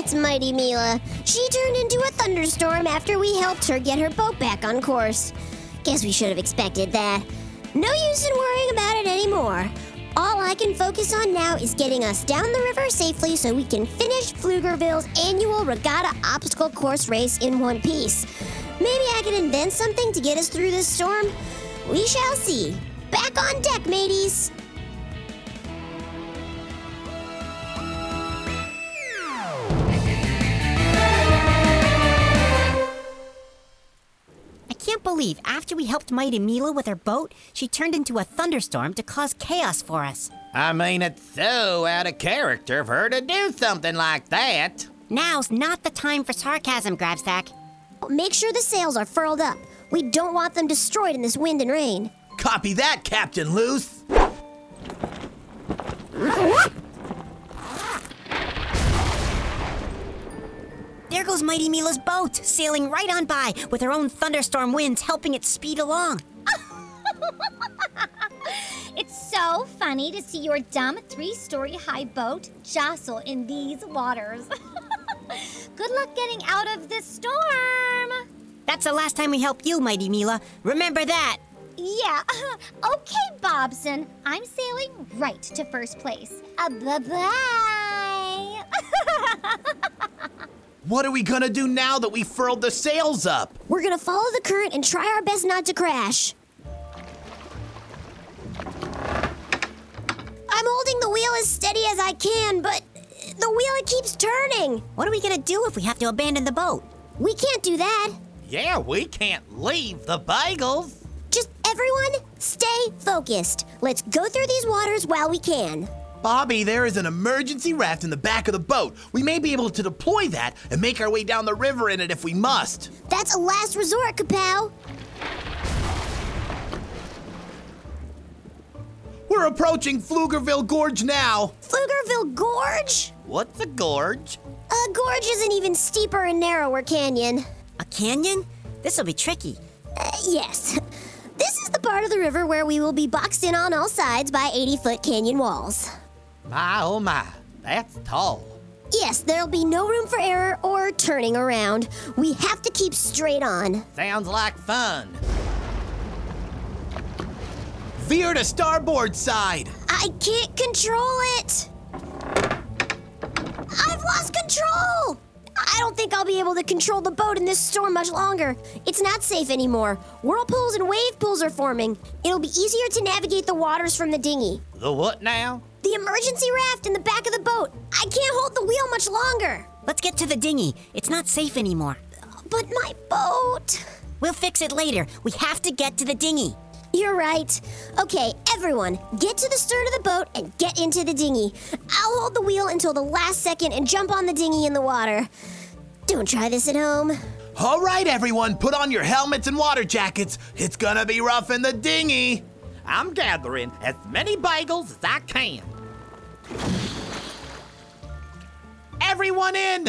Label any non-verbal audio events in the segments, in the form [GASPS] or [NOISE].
That's Mighty Mila. She turned into a thunderstorm after we helped her get her boat back on course. Guess we should have expected that. No use in worrying about it anymore. All I can focus on now is getting us down the river safely so we can finish Pflugerville's annual regatta obstacle course race in one piece. Maybe I can invent something to get us through this storm? We shall see. Back on deck, mateys! I believe after we helped Mighty Mila with her boat, she turned into a thunderstorm to cause chaos for us. I mean, it's so out of character for her to do something like that. Now's not the time for sarcasm, Grabstack. Make sure the sails are furled up. We don't want them destroyed in this wind and rain. Copy that, Captain Luce. There goes Mighty Mila's boat, sailing right on by, with her own thunderstorm winds helping it speed along. [LAUGHS] It's so funny to see your dumb three story high boat jostle in these waters. [LAUGHS] Good luck getting out of this storm. That's the last time we help you, Mighty Mila. Remember that. Yeah, [LAUGHS] okay, Bobson. I'm sailing right to first place. Uh, bye bye. What are we gonna do now that we furled the sails up? We're gonna follow the current and try our best not to crash. I'm holding the wheel as steady as I can, but the wheel it keeps turning. What are we gonna do if we have to abandon the boat? We can't do that. Yeah, we can't leave the bagels. Just everyone, stay focused. Let's go through these waters while we can. Bobby, there is an emergency raft in the back of the boat. We may be able to deploy that and make our way down the river in it if we must. That's a last resort, Kapow. We're approaching Pflugerville Gorge now. Pflugerville Gorge? What's a gorge? A gorge is an even steeper and narrower canyon. A canyon? This'll be tricky. Uh, yes. [LAUGHS] This is the part of the river where we will be boxed in on all sides by 80 foot canyon walls. My oh my, that's tall. Yes, there'll be no room for error or turning around. We have to keep straight on. Sounds like fun. Veer to starboard side. I can't control it. I've lost control. I don't think I'll be able to control the boat in this storm much longer. It's not safe anymore. Whirlpools and wave pools are forming. It'll be easier to navigate the waters from the dinghy. The what now? The emergency raft in the back of the boat. I can't hold the wheel much longer. Let's get to the dinghy. It's not safe anymore. But my boat. We'll fix it later. We have to get to the dinghy. You're right. Okay, everyone, get to the stern of the boat and get into the dinghy. I'll hold the wheel until the last second and jump on the dinghy in the water. Don't try this at home. All right, everyone, put on your helmets and water jackets. It's gonna be rough in the dinghy. I'm gathering as many bagels as I can. Everyone in!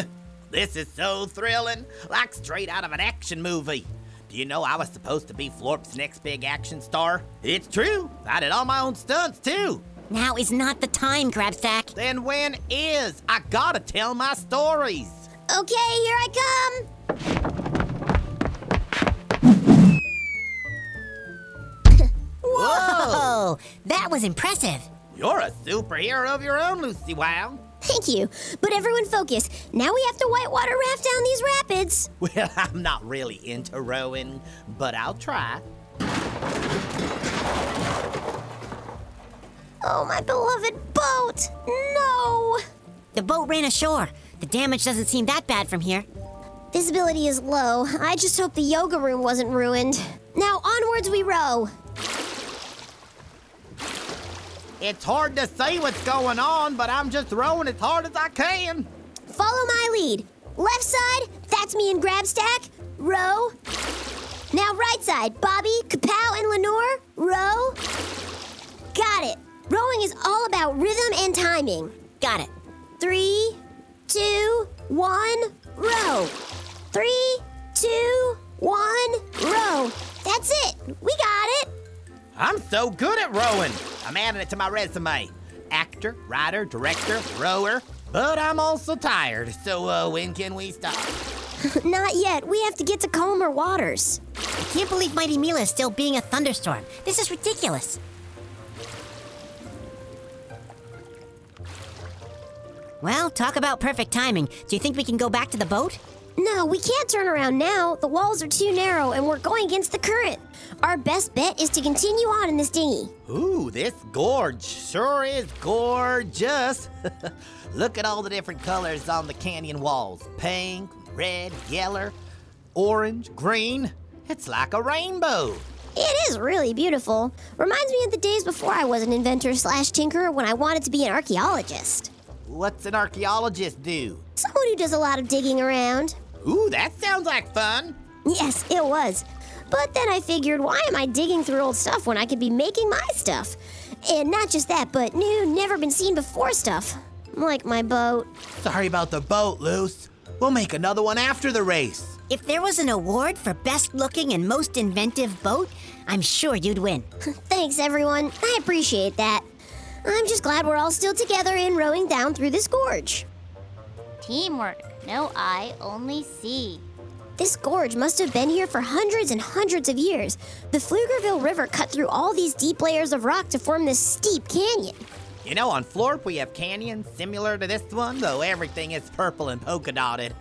This is so thrilling, like straight out of an action movie. Do you know I was supposed to be Florp's next big action star? It's true. I did all my own stunts too. Now is not the time, Grabstack. Then when is? I gotta tell my stories. Okay, here I come. [LAUGHS] Whoa! That was impressive. You're a superhero of your own, Lucy Wow. Thank you. But everyone focus. Now we have to whitewater raft down these rapids. [LAUGHS] Well, I'm not really into rowing, but I'll try. Oh, my beloved boat. No. The boat ran ashore. The damage doesn't seem that bad from here. Visibility is low. I just hope the yoga room wasn't ruined. Now onwards we row. It's hard to say what's going on, but I'm just rowing as hard as I can. Follow my lead. Left side, that's me and Grabstack. Row. Now right side, Bobby, Kapow, and Lenore. Row. Got it. Rowing is all about rhythm and timing. Got it. Three, two, one, row. Three, two, one, row. That's it. We got it. I'm so good at rowing. I'm adding it to my resume. Actor, writer, director, rower. But I'm also tired, so uh, when can we stop? [LAUGHS] Not yet. We have to get to calmer waters. I can't believe Mighty Mila is still being a thunderstorm. This is ridiculous. Well, talk about perfect timing. Do you think we can go back to the boat? No, we can't turn around now. The walls are too narrow and we're going against the current. Our best bet is to continue on in this dinghy. Ooh, this gorge sure is gorgeous. [LAUGHS] Look at all the different colors on the canyon walls pink, red, yellow, orange, green. It's like a rainbow. It is really beautiful. Reminds me of the days before I was an inventor slash tinkerer when I wanted to be an archaeologist. What's an archaeologist do? Someone who does a lot of digging around. Ooh, that sounds like fun. Yes, it was. But then I figured, why am I digging through old stuff when I could be making my stuff? And not just that, but new, never been seen before stuff. Like my boat. Sorry about the boat, Luce. We'll make another one after the race. If there was an award for best looking and most inventive boat, I'm sure you'd win. [LAUGHS] Thanks, everyone. I appreciate that. I'm just glad we're all still together and rowing down through this gorge. Teamwork. No I, only see. This gorge must have been here for hundreds and hundreds of years. The Pflugerville River cut through all these deep layers of rock to form this steep canyon. You know, on Florp we have canyons similar to this one, though everything is purple and polka dotted.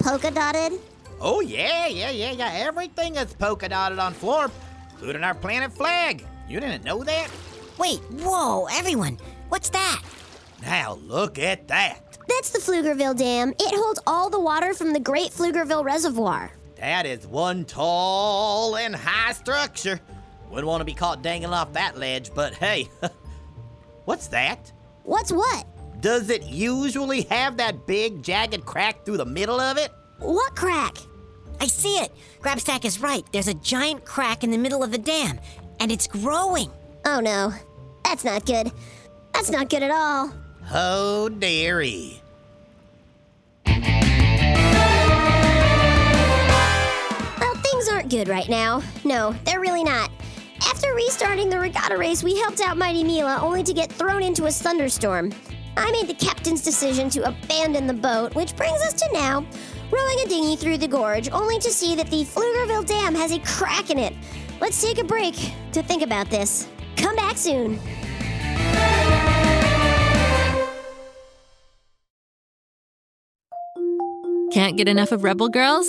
Polka dotted? Oh, yeah, yeah, yeah, yeah. Everything is polka dotted on Florp, including our planet flag. You didn't know that? Wait, whoa, everyone, what's that? Now look at that. That's the Pflugerville Dam. It holds all the water from the Great Pflugerville Reservoir. That is one tall and high structure. Wouldn't want to be caught dangling off that ledge, but hey, [LAUGHS] what's that? What's what? Does it usually have that big jagged crack through the middle of it? What crack? I see it. Grabstack is right. There's a giant crack in the middle of the dam, and it's growing. Oh no. That's not good. That's not good at all. Oh, dearie. Good right now. No, they're really not. After restarting the regatta race, we helped out Mighty Mila only to get thrown into a thunderstorm. I made the captain's decision to abandon the boat, which brings us to now, rowing a dinghy through the gorge, only to see that the Pflugerville Dam has a crack in it. Let's take a break to think about this. Come back soon. Can't get enough of Rebel Girls?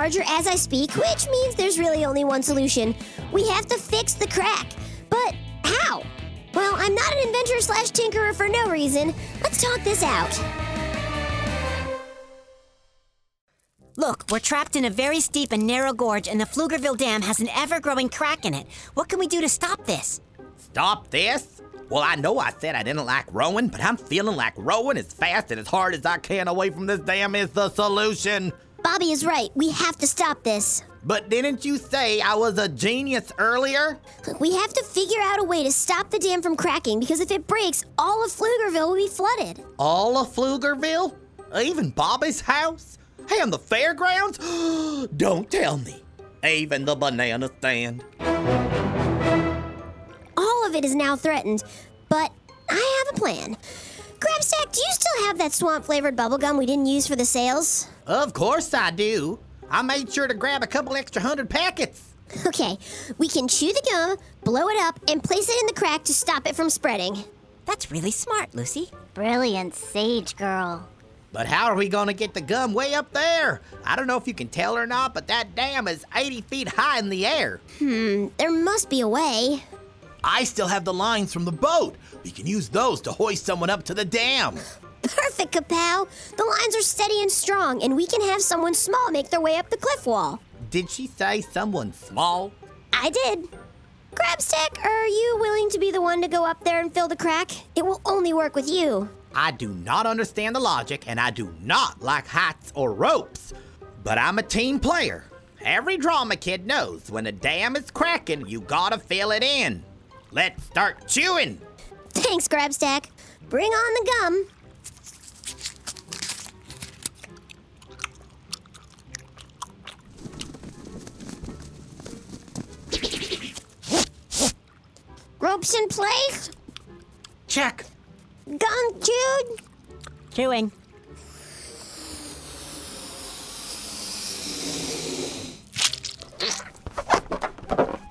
Larger as I speak, which means there's really only one solution. We have to fix the crack. But how? Well, I'm not an inventor slash tinkerer for no reason. Let's talk this out. Look, we're trapped in a very steep and narrow gorge, and the Pflugerville Dam has an ever growing crack in it. What can we do to stop this? Stop this? Well, I know I said I didn't like rowing, but I'm feeling like rowing as fast and as hard as I can away from this dam is the solution. Bobby is right. We have to stop this. But didn't you say I was a genius earlier? We have to figure out a way to stop the dam from cracking because if it breaks, all of Pflugerville will be flooded. All of Pflugerville? Even Bobby's house? And the fairgrounds? [GASPS] Don't tell me. Even the banana stand. All of it is now threatened, but I have a plan. Grabstack, do you still have that swamp flavored bubblegum we didn't use for the sales? Of course I do. I made sure to grab a couple extra hundred packets. Okay, we can chew the gum, blow it up, and place it in the crack to stop it from spreading. That's really smart, Lucy. Brilliant, sage girl. But how are we gonna get the gum way up there? I don't know if you can tell or not, but that dam is 80 feet high in the air. Hmm, there must be a way. I still have the lines from the boat. We can use those to hoist someone up to the dam. Perfect, Kapow! The lines are steady and strong, and we can have someone small make their way up the cliff wall. Did she say someone small? I did. Grabstack, are you willing to be the one to go up there and fill the crack? It will only work with you. I do not understand the logic, and I do not like heights or ropes. But I'm a team player. Every drama kid knows when a dam is cracking, you gotta fill it in. Let's start chewing. Thanks, Grabstack. Bring on the gum. Ropes in place. Check. Gum chewed. Chewing.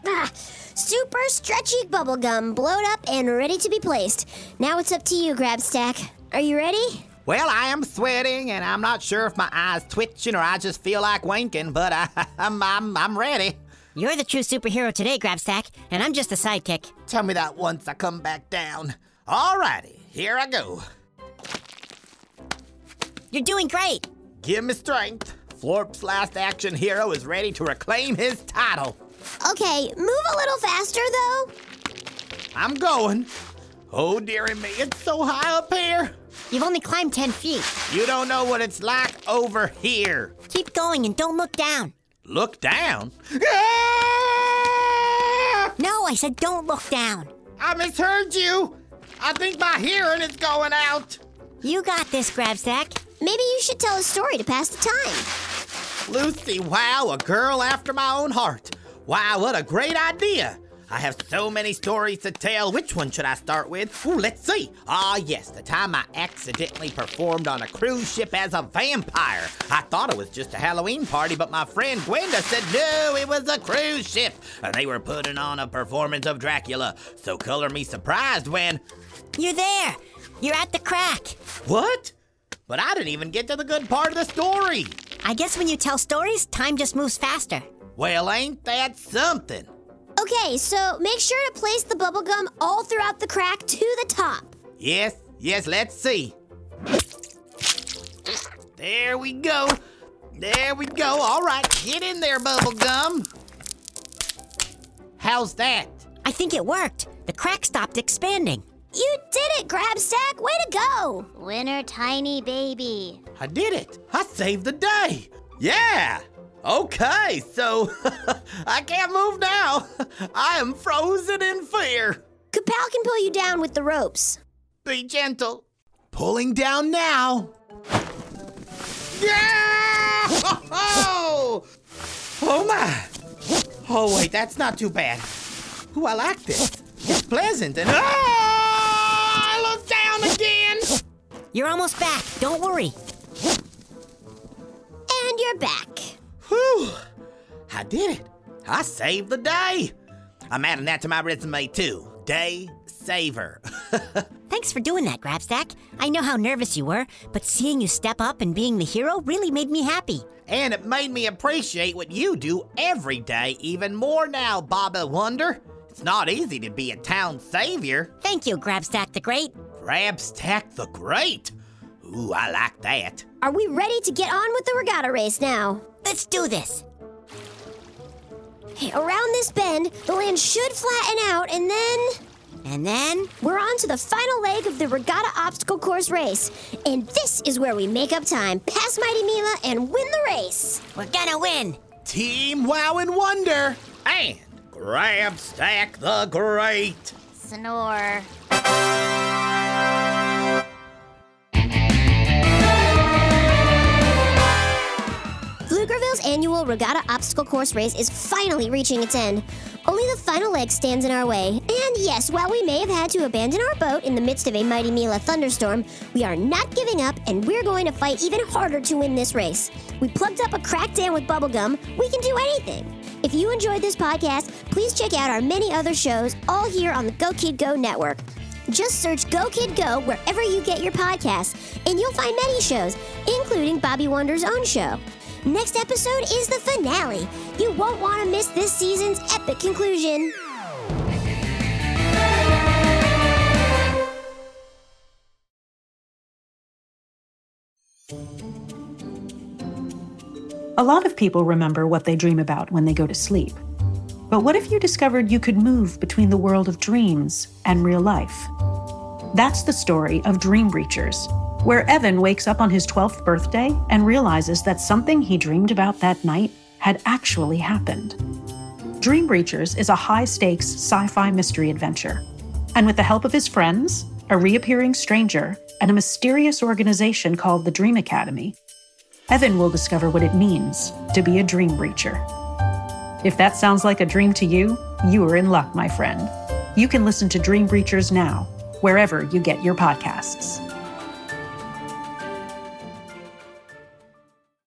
Ah, super stretchy bubble gum, blowed up and ready to be placed. Now it's up to you, Grabstack. Are you ready? Well, I am sweating, and I'm not sure if my eyes twitching or I just feel like winking, but I, [LAUGHS] I'm, I'm, I'm ready. You're the true superhero today, Grabstack, and I'm just a sidekick. Tell me that once I come back down. Alrighty, here I go. You're doing great. Give me strength. Florp's last action hero is ready to reclaim his title. Okay, move a little faster though. I'm going. Oh, dearie me, it's so high up here. You've only climbed 10 feet. You don't know what it's like over here. Keep going and don't look down. Look down. Ah! No, I said don't look down. I misheard you. I think my hearing is going out. You got this, Grabstack. Maybe you should tell a story to pass the time. Lucy, wow, a girl after my own heart. Wow, what a great idea. I have so many stories to tell. Which one should I start with? Ooh, let's see. Ah, yes, the time I accidentally performed on a cruise ship as a vampire. I thought it was just a Halloween party, but my friend Gwenda said no, it was a cruise ship. And they were putting on a performance of Dracula. So color me surprised when. You're there. You're at the crack. What? But I didn't even get to the good part of the story. I guess when you tell stories, time just moves faster. Well, ain't that something? Okay, so make sure to place the bubble gum all throughout the crack to the top. Yes, yes, let's see. There we go. There we go. All right, get in there, Bubblegum. How's that? I I think it worked. The crack stopped expanding. You did it, Grabstack! Way to go! Winner Tiny Baby. I did it. I saved the day. Yeah. Okay, so [LAUGHS] I can't move now. [LAUGHS] I am frozen in fear. Kapow can pull you down with the ropes. Be gentle. Pulling down now. Yeah! Oh, [LAUGHS] oh my. Oh, wait, that's not too bad. Ooh, I like this. It's pleasant and. Oh, I look down again. You're almost back. Don't worry. And you're back. Whew! I did it. I saved the day. I'm adding that to my resume too. Day saver. [LAUGHS] Thanks for doing that, Grabstack. I know how nervous you were, but seeing you step up and being the hero really made me happy. and it made me appreciate what you do every day even more now, Bobby Wonder. It's not easy to be a town savior. Thank you, Grabstack the Great. Grabstack the Great. Ooh, I like that. Are we ready to get on with the regatta race now? Let's do this. Okay, around this bend, the land should flatten out, and then And then, we're on to the final leg of the regatta obstacle course race. And this is where we make up time, pass Mighty Mila, and win the race. we're gonna win. Team Wow and Wonder and Grabstack the Great. Snore. Pflugerville's annual regatta obstacle course race is finally reaching its end. Only the final leg stands in our way. And yes, while we may have had to abandon our boat in the midst of a mighty Mila thunderstorm, we are not giving up and we're going to fight even harder to win this race. We plugged up a crack dam with bubblegum. We can do anything. If you enjoyed this podcast, please check out our many other shows, all here on the Go Kid Go network. Just search Go Kid Go wherever you get your podcasts, and you'll find many shows, including Bobby Wonder's own show. Next episode is the finale. You won't want to miss this season's epic conclusion. A lot of people remember what they dream about when they go to sleep. But what if you discovered you could move between the world of dreams and real life? That's the story of Dream Breachers, where Evan wakes up on his 12th birthday and realizes that something he dreamed about that night had actually happened. Dream Breachers is a high stakes sci fi mystery adventure. And with the help of his friends, a reappearing stranger, and a mysterious organization called the Dream Academy, Evan will discover what it means to be a dream breacher. If that sounds like a dream to you, you are in luck, my friend. You can listen to Dream Breachers now, wherever you get your podcasts.